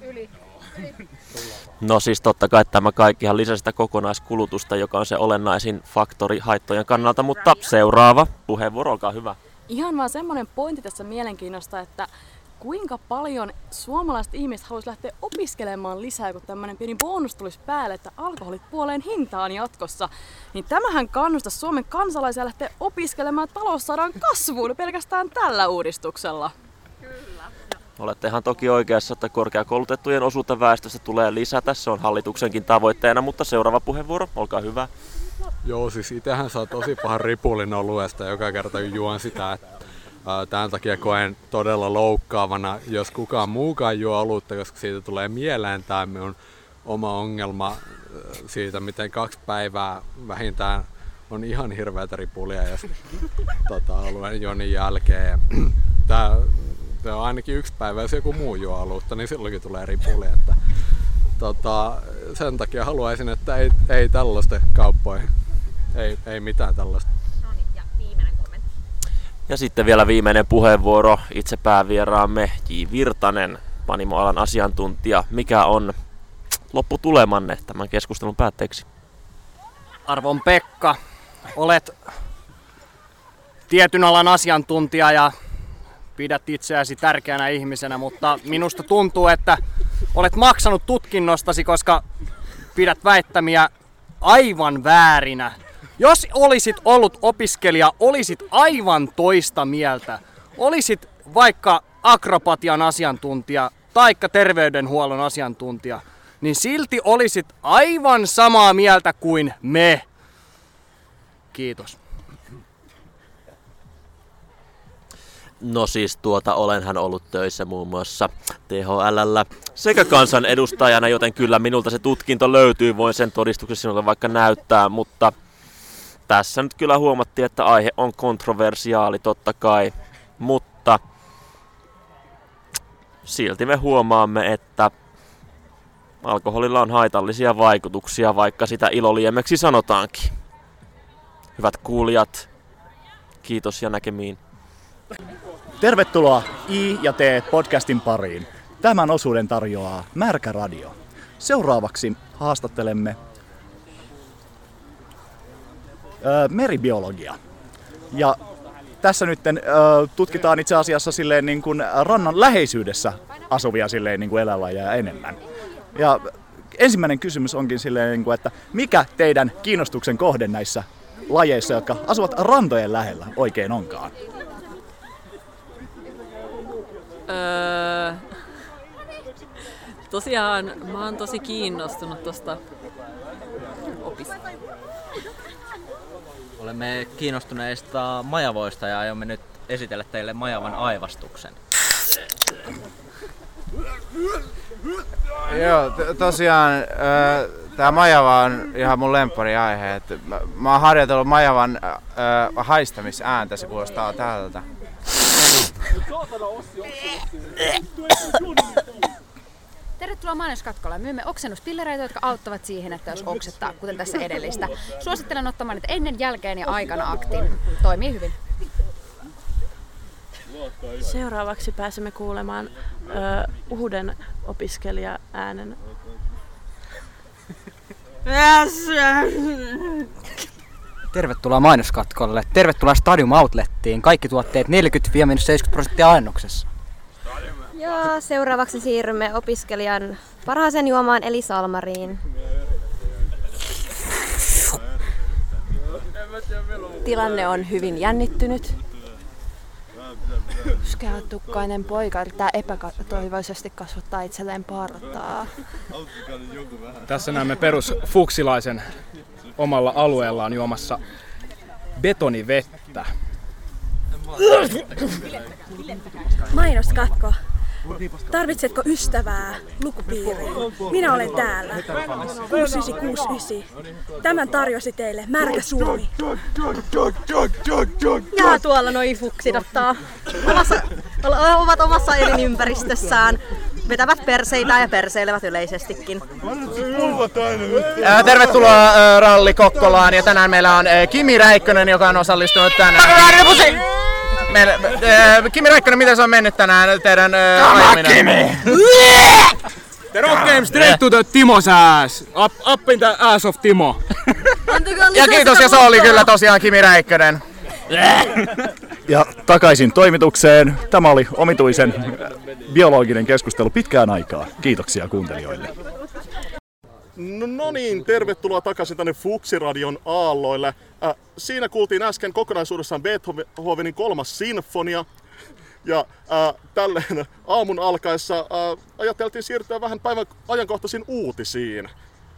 Yli. No siis totta kai tämä kaikkihan lisää sitä kokonaiskulutusta, joka on se olennaisin faktori haittojen kannalta, mutta seuraava puheenvuoro, olkaa hyvä. Ihan vaan semmoinen pointti tässä mielenkiinnosta, että kuinka paljon suomalaiset ihmiset haluaisi lähteä opiskelemaan lisää, kun tämmöinen pieni bonus tulisi päälle, että alkoholit puoleen hintaan jatkossa. Niin tämähän kannustaa Suomen kansalaisia lähteä opiskelemaan taloussadan kasvuun pelkästään tällä uudistuksella. Olette ihan toki oikeassa, että korkeakoulutettujen osuutta väestöstä tulee lisätä. Se on hallituksenkin tavoitteena, mutta seuraava puheenvuoro, olkaa hyvä. Joo, siis itähän saa tosi pahan ripulin oluesta joka kerta juon sitä. Että, tämän takia koen todella loukkaavana, jos kukaan muukaan juo olutta, koska siitä tulee mieleen tämä minun oma ongelma siitä, miten kaksi päivää vähintään on ihan hirveätä ripulia ja tota, alueen jonin jälkeen. Tää, se on ainakin yksi päivä, jos joku muu juo olutta, niin silloinkin tulee ripuli. Että, tota, sen takia haluaisin, että ei, ei tällaista kauppoja, ei, ei mitään tällaista. Ja sitten vielä viimeinen puheenvuoro, itse päävieraamme J. Virtanen, Panimoalan asiantuntija. Mikä on lopputulemanne tämän keskustelun päätteeksi? Arvon Pekka, olet tietyn alan asiantuntija ja pidät itseäsi tärkeänä ihmisenä, mutta minusta tuntuu, että olet maksanut tutkinnostasi, koska pidät väittämiä aivan väärinä. Jos olisit ollut opiskelija, olisit aivan toista mieltä. Olisit vaikka akrobatian asiantuntija taikka terveydenhuollon asiantuntija, niin silti olisit aivan samaa mieltä kuin me. Kiitos. No siis tuota, olenhan ollut töissä muun muassa THL sekä kansan edustajana, joten kyllä minulta se tutkinto löytyy, voin sen todistuksen sinulle vaikka näyttää, mutta tässä nyt kyllä huomattiin, että aihe on kontroversiaali totta kai, mutta silti me huomaamme, että alkoholilla on haitallisia vaikutuksia, vaikka sitä iloliemeksi sanotaankin. Hyvät kuulijat, kiitos ja näkemiin. Tervetuloa I ja T podcastin pariin. Tämän osuuden tarjoaa Märkä Radio. Seuraavaksi haastattelemme ö, meribiologia. Ja tässä nyt ö, tutkitaan itse asiassa silleen niin kuin rannan läheisyydessä asuvia silleen niin kuin eläinlajeja enemmän. Ja ensimmäinen kysymys onkin silleen, niin kuin, että mikä teidän kiinnostuksen kohde näissä lajeissa, jotka asuvat rantojen lähellä oikein onkaan? Öö, tosiaan mä oon tosi kiinnostunut tosta opis. Olemme kiinnostuneista majavoista ja aiomme nyt esitellä teille majavan aivastuksen. Joo, t- tosiaan äh, tämä majava on ihan mun lemppariaihe. Et mä, mä oon harjoitellut majavan äh, haistamisääntä, se kuulostaa tältä. Tervetuloa mainoskatkolle. Myymme oksennuspillereitä, jotka auttavat siihen, että jos oksettaa, kuten tässä edellistä. Suosittelen ottamaan niitä ennen, jälkeen ja aikana aktiin. Toimii hyvin. Seuraavaksi pääsemme kuulemaan ö, uuden opiskelija äänen. Tervetuloa mainoskatkolle. Tervetuloa Stadium Outlettiin. Kaikki tuotteet 40-70 prosenttia alennuksessa. Ja seuraavaksi siirrymme opiskelijan parhaaseen juomaan eli salmariin. Tilanne on hyvin jännittynyt. Skeatukkainen poika yrittää epätoivoisesti kasvattaa itselleen partaa. Tässä näemme perus fuksilaisen omalla alueellaan juomassa betonivettä. Mainoskatko. Tarvitsetko ystävää lukupiiriin? Minä olen täällä. 6969. Tämän tarjosi teille Märkä Suomi. Ja tuolla noi fuksit ottaa omassa, ovat omassa elinympäristössään. Vetävät perseitä ja perseilevät yleisestikin. Tervetuloa Ralli Kokkolaan ja tänään meillä on Kimi Räikkönen, joka on osallistunut tänään. Meillä, Kimi Räikkönen, miten se on mennyt tänään teidän ajaminen? Kimi! The rock came straight to the Timo's ass. Up, up in the ass of Timo. Ja kiitos, ja se oli kyllä tosiaan Kimi Räikkönen. Ja takaisin toimitukseen. Tämä oli omituisen biologinen keskustelu pitkään aikaa. Kiitoksia kuuntelijoille. No, no niin, tervetuloa takaisin tänne Fuksiradion aalloille. Äh, siinä kuultiin äsken kokonaisuudessaan Beethovenin kolmas sinfonia. Ja äh, tälleen aamun alkaessa äh, ajateltiin siirtyä vähän päivän ajankohtaisiin uutisiin.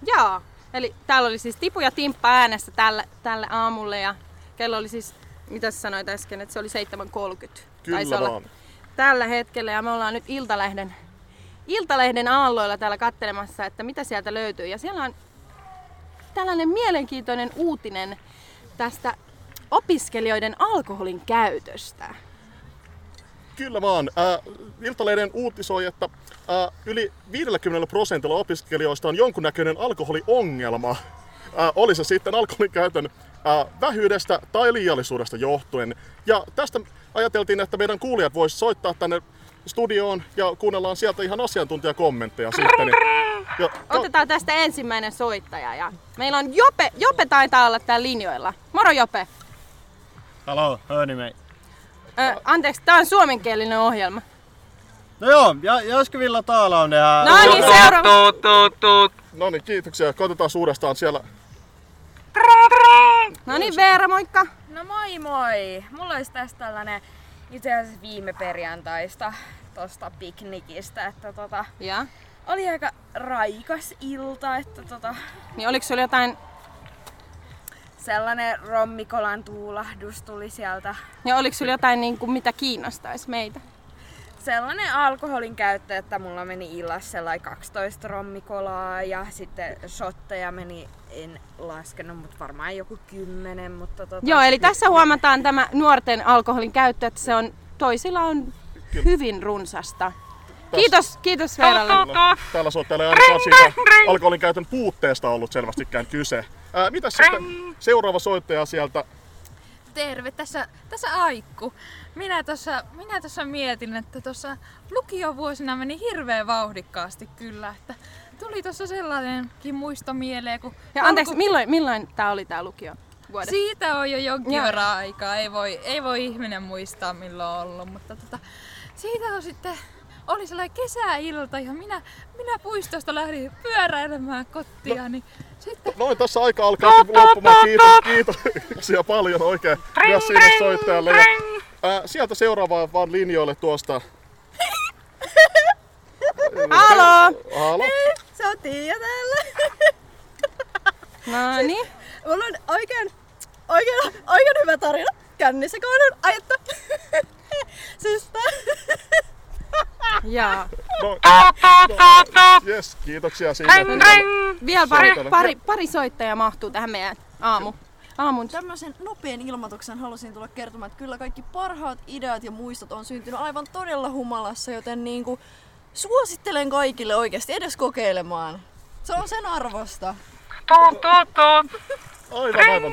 Joo, eli täällä oli siis Tipu ja Timppa äänessä tälle, tälle aamulle ja kello oli siis, mitä sä sanoit äsken, että se oli 7.30. Kyllä Taisi olla vaan. tällä hetkellä ja me ollaan nyt Iltalehden, Iltalehden aalloilla täällä kattelemassa, että mitä sieltä löytyy. Ja siellä on tällainen mielenkiintoinen uutinen tästä opiskelijoiden alkoholin käytöstä. Kyllä vaan. Äh, Iltalehden uutisoi, että äh, yli 50 prosentilla opiskelijoista on jonkunnäköinen alkoholiongelma. Äh, oli se sitten alkoholin käytön äh, vähyydestä tai liiallisuudesta johtuen. Ja tästä ajateltiin, että meidän kuulijat voisivat soittaa tänne studioon ja kuunnellaan sieltä ihan asiantuntijakommentteja sitten. Ja, Otetaan tästä ensimmäinen soittaja ja meillä on Jope, Jope taitaa olla täällä linjoilla. Moro Jope! Hallå, hör ni mig? Ö, anteeksi, tää on suomenkielinen ohjelma. No joo, vilja tala om det här. No niin, seuraava. No niin, kiitoksia. Koitetaan uudestaan siellä. No niin, Veera, moikka! No moi moi! Mulla olisi tässä tällainen itse asiassa viime perjantaista tosta piknikistä, että tota, ja? oli aika raikas ilta, että tota, Niin oliko sulla jotain, sellainen rommikolan tuulahdus tuli sieltä. ja oliko sulla jotain niin kuin, mitä kiinnostaisi meitä? Sellainen alkoholin käyttö, että mulla meni illassa sellainen 12 rommikolaa ja sitten shotteja meni, en laskenut, mutta varmaan joku 10, mutta tota... Joo, eli tässä huomataan tämä nuorten alkoholin käyttö, että se on, toisilla on hyvin runsasta. Kiitos, kiitos Veeralle. Täällä, täällä soittelee ainakaan siitä alkoholin käytön puutteesta ollut selvästikään kyse. Ää, mitäs sitten seuraava soittaja sieltä? Terve, tässä, tässä Aikku. Minä tuossa minä tossa mietin, että tuossa lukiovuosina meni hirveän vauhdikkaasti kyllä. Että tuli tuossa sellainenkin muisto mieleen, kun... Ja anteeksi, milloin, milloin tämä oli tämä lukio? Vuodet? Siitä on jo jonkin verran aikaa. Ei voi, ei voi ihminen muistaa milloin on ollut, mutta tota, siitä on sitten oli sellainen kesäilta ja minä, minä puistosta lähdin pyöräilemään kotia, niin sitten... Noin tässä aika alkaa loppumaan. Kiitos, kiitoksia paljon oikein myös sinne soittajalle. Ja, ää, sieltä seuraavaan vaan linjoille tuosta. Halo! Halo? Se on Tiia täällä. No niin. Mulla on oikein, oikein, oikein hyvä tarina kännissä, kun on ajettu. siis Joo. No, no, yes, kiitoksia siitä. Vielä pari, pari, pari soittajaa mahtuu tähän meidän aamu. Aamun. Tämmöisen nopean ilmoituksen halusin tulla kertomaan, että kyllä kaikki parhaat ideat ja muistot on syntynyt aivan todella humalassa, joten niinku suosittelen kaikille oikeasti edes kokeilemaan. Se on sen arvosta. Aivan, aivan.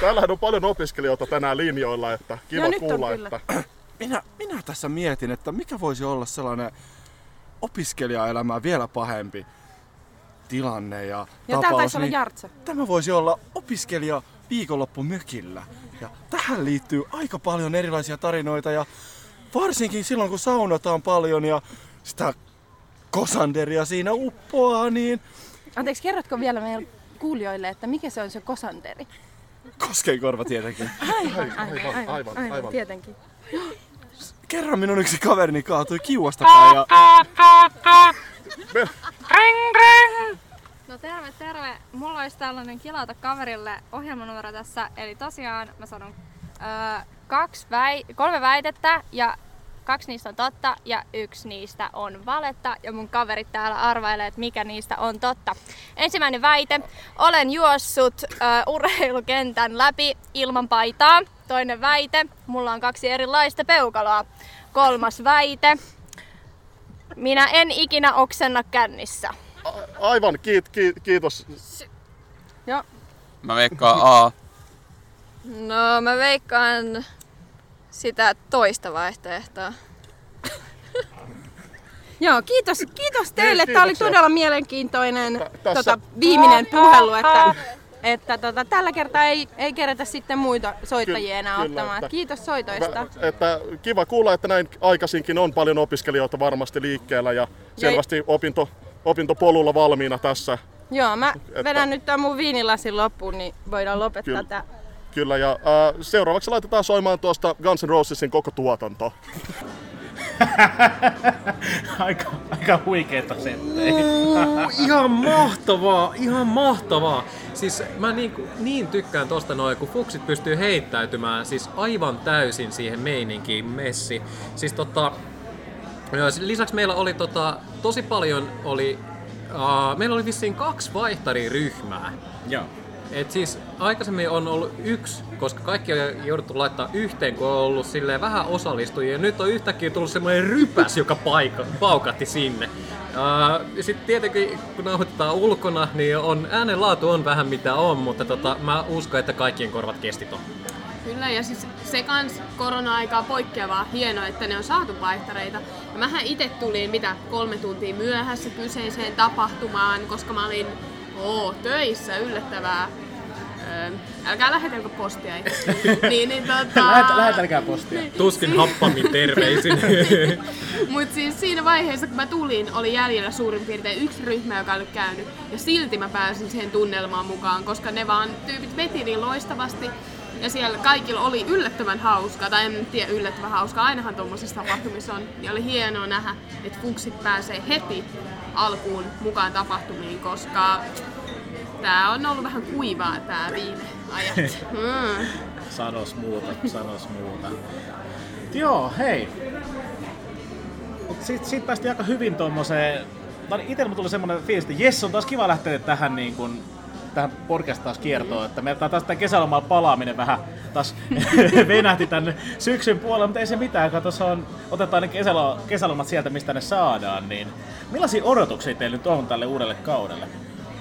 Täällähän on paljon opiskelijoita tänään linjoilla, että kiva No kuulla, kyllä. että Minä, minä tässä mietin, että mikä voisi olla sellainen opiskelijaelämää vielä pahempi tilanne ja, Ja tapaus. taisi olla Jartsa. Tämä voisi olla opiskelija viikonloppu mökillä. Ja tähän liittyy aika paljon erilaisia tarinoita ja varsinkin silloin kun saunotaan paljon ja sitä kosanderia siinä uppoaa, niin Anteeksi, kerrotko vielä meidän kuulijoille, että mikä se on se kosanteri? koskeenkorva tietenkin. Aivan, aivan, aivan, aivan, aivan tietenkin. Kerran minun yksi kaverini kaatui kiuasta päin ja No terve, terve. Mulla olisi tällainen kilata kaverille ohjelmanumero tässä. Eli tosiaan mä sanon öö, kaksi väi- kolme väitettä ja kaksi niistä on totta ja yksi niistä on valetta. Ja mun kaverit täällä arvailee, että mikä niistä on totta. Ensimmäinen väite. Olen juossut öö, urheilukentän läpi ilman paitaa. Toinen väite. Mulla on kaksi erilaista peukaloa. Kolmas väite. Minä en ikinä oksenna kännissä. aivan kiit, kiit, kiitos. Joo. Mä veikkaan A. No mä veikkaan sitä toista vaihtoehtoa. Joo, kiitos, kiitos teille. Niin, Tämä oli todella mielenkiintoinen tota, viimeinen puhelu, että, että tota, tällä kertaa ei, ei kerätä sitten muita soittajia enää Kyllä, ottamaan. että- Kiitos soitoista. Että kiva kuulla, että näin aikaisinkin on paljon opiskelijoita varmasti liikkeellä ja selvästi opinto, opintopolulla valmiina tässä. Joo, mä Että- vedän nyt tämän mun viinilasin loppuun, niin voidaan lopettaa Kyllä. Kyllä, ja ää, seuraavaksi laitetaan soimaan tuosta Guns N' Rosesin koko tuotanto. aika, aika huikeeta settejä. Ihan mahtavaa, ihan mahtavaa. Siis mä niin, niin tykkään tosta noin, kun fuksit pystyy heittäytymään siis aivan täysin siihen meininkiin messi. Siis tota, siis lisäksi meillä oli tota, tosi paljon oli, uh, meillä oli vissiin kaksi vaihtariryhmää. Joo. Et siis aikaisemmin on ollut yksi, koska kaikki on jouduttu laittaa yhteen, kun on ollut silleen vähän osallistujia. Ja nyt on yhtäkkiä tullut semmoinen rypäs, joka paika, paukatti sinne. Sitten tietenkin, kun nauhoitetaan ulkona, niin on, äänenlaatu on vähän mitä on, mutta tota, mä uskon, että kaikkien korvat kesti ton. Kyllä, ja siis se kans korona-aikaa poikkeavaa hienoa, että ne on saatu vaihtareita. Ja mähän itse tulin mitä kolme tuntia myöhässä kyseiseen tapahtumaan, koska mä olin oo, töissä yllättävää. Öö, älkää lähetelkö postia. niin, niin tota... Lähet, lähetelkää postia. Tuskin happamin terveisin. Mut siis siinä vaiheessa, kun mä tulin, oli jäljellä suurin piirtein yksi ryhmä, joka oli käynyt. Ja silti mä pääsin siihen tunnelmaan mukaan, koska ne vaan tyypit veti niin loistavasti. Ja siellä kaikilla oli yllättävän hauskaa, tai en tiedä yllättävän hauskaa, ainahan tuommoisissa tapahtumissa on. Ja oli hienoa nähdä, että fuksit pääsee heti alkuun mukaan tapahtumiin, koska tää on ollut vähän kuivaa tää viime ajat. Mm. Sanos muuta, sanos muuta. Joo, hei. Mut sit, sit päästiin aika hyvin tommoseen... Itellä tuli semmonen fiilis, että jes, on taas kiva lähteä tähän niin kun, tähän podcast taas kiertoon, että meillä taas tämän kesälomalla palaaminen vähän taas venähti tänne syksyn puolelle, mutta ei se mitään, kun tuossa on, otetaan ne kesälo, kesälomat sieltä, mistä ne saadaan, niin millaisia odotuksia teillä nyt on tälle uudelle kaudelle?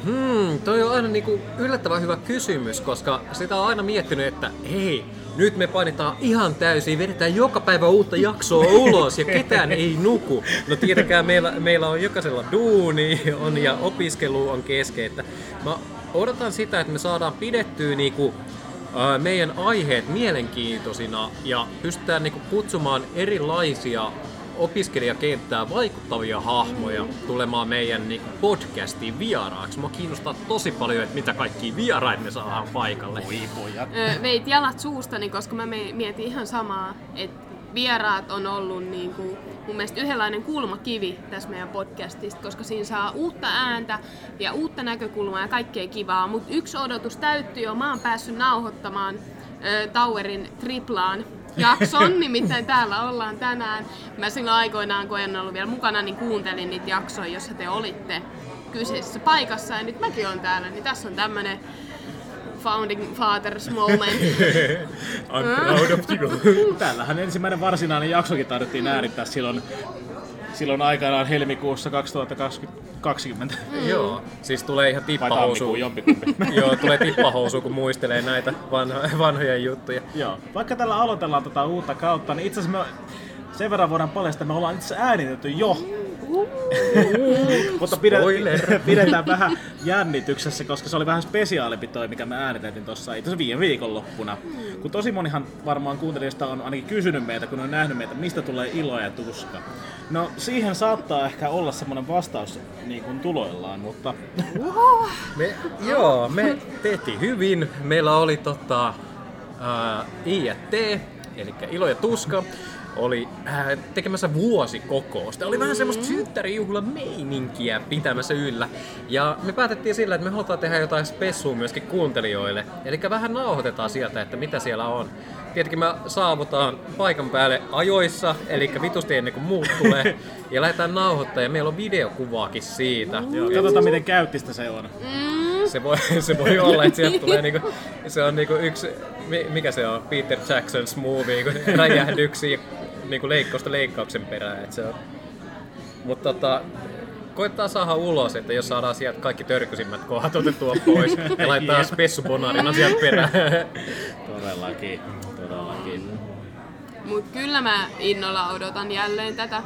Hmm, toi on aina niinku yllättävän hyvä kysymys, koska sitä on aina miettinyt, että hei, nyt me painetaan ihan täysin, vedetään joka päivä uutta jaksoa ulos ja ketään ei nuku. No tietenkään meillä, meillä on jokaisella duuni on ja opiskelu on kesken. Että mä odotan sitä, että me saadaan pidettyä niinku, ää, meidän aiheet mielenkiintoisina ja pystytään niinku kutsumaan erilaisia opiskelijakenttää vaikuttavia hahmoja tulemaan meidän niin podcastiin vieraaksi. Mua kiinnostaa tosi paljon, että mitä kaikki vieraita me saadaan paikalle. Oi pojat. Ö, veit jalat suustani, koska mä me- mietin ihan samaa, että vieraat on ollut niin kuin, mun mielestä yhdenlainen kulmakivi tässä meidän podcastista, koska siinä saa uutta ääntä ja uutta näkökulmaa ja kaikkea kivaa. Mutta yksi odotus täyttyy jo. Mä oon päässyt nauhoittamaan ö, Towerin triplaan jakson, nimittäin täällä ollaan tänään. Mä silloin aikoinaan, kun en ollut vielä mukana, niin kuuntelin niitä jaksoja, jossa te olitte kyseisessä paikassa. Ja nyt mäkin on täällä, niin tässä on tämmönen Founding Fathers moment. I'm proud of you. Täällähän ensimmäinen varsinainen jaksokin taidettiin äärittää silloin, silloin aikanaan helmikuussa 2020. Mm. Joo, siis tulee ihan tippahousu. Joo, tulee tippahousu, kun muistelee näitä vanho, vanhoja juttuja. Joo, vaikka tällä aloitellaan tätä uutta kautta, niin itse asiassa me sen verran voidaan paljastaa, että me ollaan itse äänitetty jo. Mutta pidetään, pidetään vähän jännityksessä, koska se oli vähän spesiaalimpi toi, mikä me äänitettiin tuossa itse viime viikonloppuna. Kun tosi monihan varmaan kuuntelijoista on ainakin kysynyt meitä, kun on nähnyt meitä, mistä tulee ilo ja tuska. No siihen saattaa ehkä olla semmoinen vastaus niin kuin tuloillaan, mutta... Me, joo, me tehtiin hyvin. Meillä oli tota, ää, IT, eli Ilo ja Tuska, oli ää, tekemässä vuosikokousta. Oli vähän semmoista synttärijuhlan meininkiä pitämässä yllä. Ja me päätettiin sillä, että me halutaan tehdä jotain spessua myöskin kuuntelijoille. Eli vähän nauhoitetaan sieltä, että mitä siellä on. Tietenkin me saavutaan paikan päälle ajoissa, eli vitusti ennen kuin muut tulee. Ja lähdetään nauhoittamaan ja meillä on videokuvaakin siitä. Joo, katsotaan miten käyttistä se on. Se voi, se voi olla, että sieltä tulee niinku, se on niinku yksi, mi- mikä se on, Peter Jackson's movie, kun räjähdyksiä niinku leikkausta leikkauksen perään. Et se on. Mutta tota, koittaa saada ulos, että jos saadaan sieltä kaikki törkysimmät kohdat otettua pois ja laittaa spessubonarina sieltä perään. Todellakin, todellakin. Mut kyllä mä innolla odotan jälleen tätä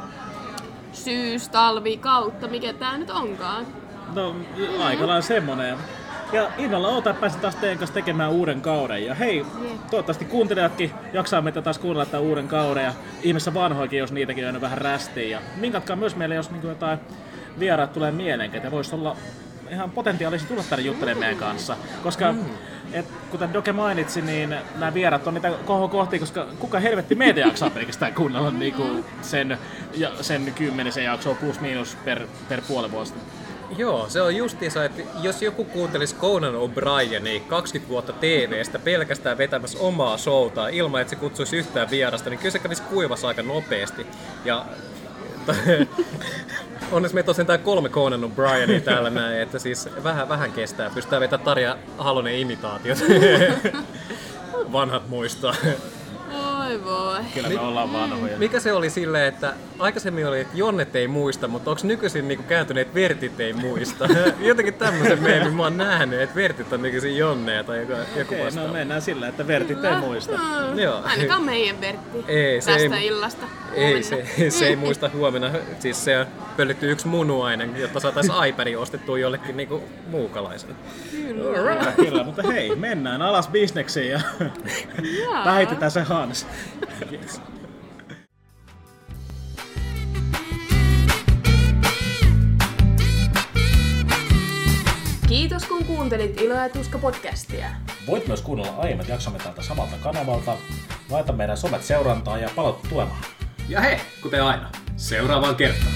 syys, talvi, kautta, mikä tää nyt onkaan. No, aika lailla semmonen. Ja innolla oota päästä taas teidän kanssa tekemään uuden kauden. Ja hei, toivottavasti kuuntelijatkin jaksaa meitä taas kuunnella tämän uuden kauden. Ja ihmeessä vanhoikin, jos niitäkin on vähän rästiin. Ja minkatkaa myös meille, jos niinku jotain vieraat tulee mieleen, ketä voisi olla ihan potentiaalisesti tulla tänne juttelemaan meidän kanssa. Koska mm. et, kuten Doke mainitsi, niin nämä vierat on niitä kohokohtia, koska kuka helvetti meitä jaksaa pelkästään kuunnella niinku sen, ja, sen kymmenisen jaksoa plus miinus per, per puoli vuotta. Joo, se on justiinsa, että jos joku kuuntelisi Conan O'Brienia 20 vuotta TVstä pelkästään vetämässä omaa showta ilman, että se kutsuisi yhtään vierasta, niin kyllä se kävisi kuivassa aika nopeasti. Ja onneksi meitä on sentään kolme Conan O'Brienia täällä näin, että siis vähän, vähän kestää. Pystytään vetämään Tarja Halonen imitaatiot. Vanhat muistaa. Voi voi. Kyllä me ollaan vanhoja. Mikä se oli silleen, että aikaisemmin oli, että Jonnet ei muista, mutta onko nykyisin niinku kääntyneet Vertit ei muista? Jotenkin tämmöisen meemin mä oon nähnyt, että Vertit on nykyisin Jonneja tai joku, joku Okei, vastaava. no mennään sillä, että Vertit ei muista. Mm, Joo. Ainakaan meidän Vertti Ei, se tästä ei- illasta. Ei, se, se ei muista huomenna. Siis se on pöllitty yksi munuainen, jotta saataisiin iPad ostettua jollekin niinku muukalaiselle. Kyllä, kyllä, mutta hei, mennään alas bisneksiin ja päihitetään se Hans. Yes. Kiitos kun kuuntelit Ilo ja Tuska podcastia. Voit myös kuunnella aiemmat jaksomme tältä samalta kanavalta. Laita meidän somet seurantaa ja palautu tulemaan. Ja hei, kuten aina, seuraavaan kertaan.